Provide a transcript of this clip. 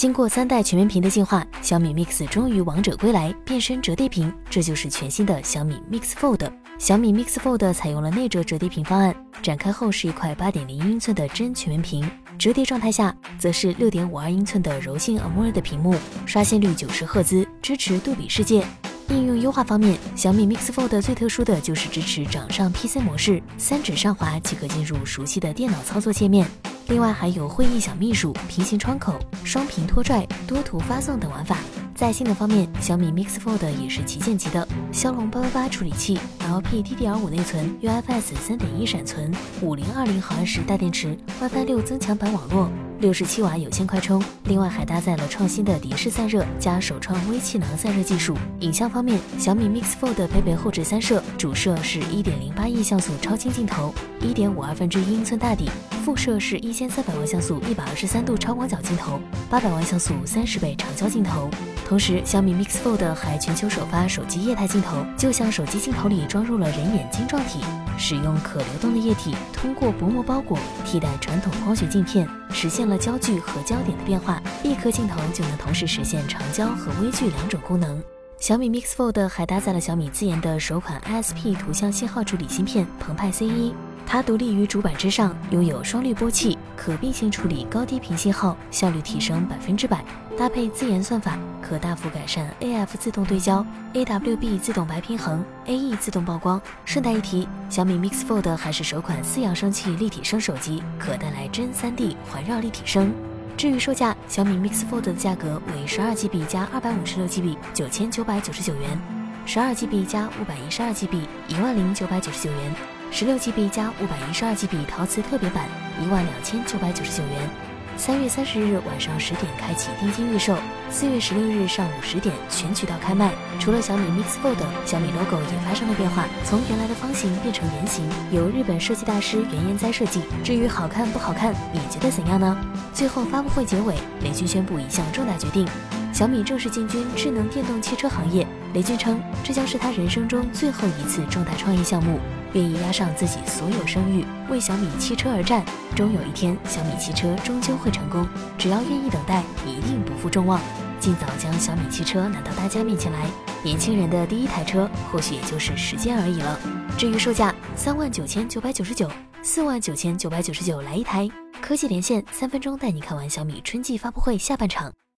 经过三代全面屏的进化，小米 Mix 终于王者归来，变身折叠屏，这就是全新的小米 Mix Fold。小米 Mix Fold 采用了内折折叠屏方案，展开后是一块八点零英寸的真全面屏，折叠状态下则是六点五二英寸的柔性 AMOLED 屏幕，刷新率九十赫兹，支持杜比世界。应用优化方面，小米 Mix Fold 最特殊的就是支持掌上 PC 模式，三指上滑即可进入熟悉的电脑操作界面。另外还有会议小秘书、平行窗口、双屏拖拽、多图发送等玩法。在性能方面，小米 Mix Fold 也是旗舰级的，骁龙八八八处理器，LPDDR5 内存，UFS 三点一闪存，五零二零毫安时大电池，WiFi 六增强版网络。六十七瓦有线快充，另外还搭载了创新的蝶式散热加首创微气囊散热技术。影像方面，小米 Mix Fold 配备后置三摄，主摄是一点零八亿像素超清镜头，一点五二分之一英寸大底；副摄是一千三百万像素一百二十三度超广角镜头，八百万像素三十倍长焦镜头。同时，小米 Mix Fold 还全球首发手机液态镜头，就像手机镜头里装入了人眼晶状体，使用可流动的液体，通过薄膜包裹替代传统光学镜片。实现了焦距和焦点的变化，一颗镜头就能同时实现长焦和微距两种功能。小米 Mix Fold 还搭载了小米自研的首款 ISP 图像信号处理芯片澎湃 C1，它独立于主板之上，拥有双滤波器，可并行处理高低频信号，效率提升百分之百。搭配自研算法，可大幅改善 AF 自动对焦、AWB 自动白平衡、AE 自动曝光。顺带一提，小米 Mix Fold 还是首款四扬声器立体声手机，可带来真 3D 环绕立体声。至于售价，小米 Mix Fold 的价格为十二 GB 加二百五十六 GB 九千九百九十九元，十二 GB 加五百一十二 GB 一万零九百九十九元，十六 GB 加五百一十二 GB 陶瓷特别版一万两千九百九十九元。三月三十日晚上十点开启定金预售，四月十六日上午十点全渠道开卖。除了小米 Mix Fold，小米 logo 也发生了变化，从原来的方形变成圆形，由日本设计大师原研哉设计。至于好看不好看，你觉得怎样呢？最后发布会结尾，雷军宣布一项重大决定：小米正式进军智能电动汽车行业。雷军称，这将是他人生中最后一次重大创业项目。愿意押上自己所有声誉，为小米汽车而战。终有一天，小米汽车终究会成功。只要愿意等待，一定不负众望。尽早将小米汽车拿到大家面前来。年轻人的第一台车，或许也就是时间而已了。至于售价，三万九千九百九十九，四万九千九百九十九来一台。科技连线三分钟带你看完小米春季发布会下半场。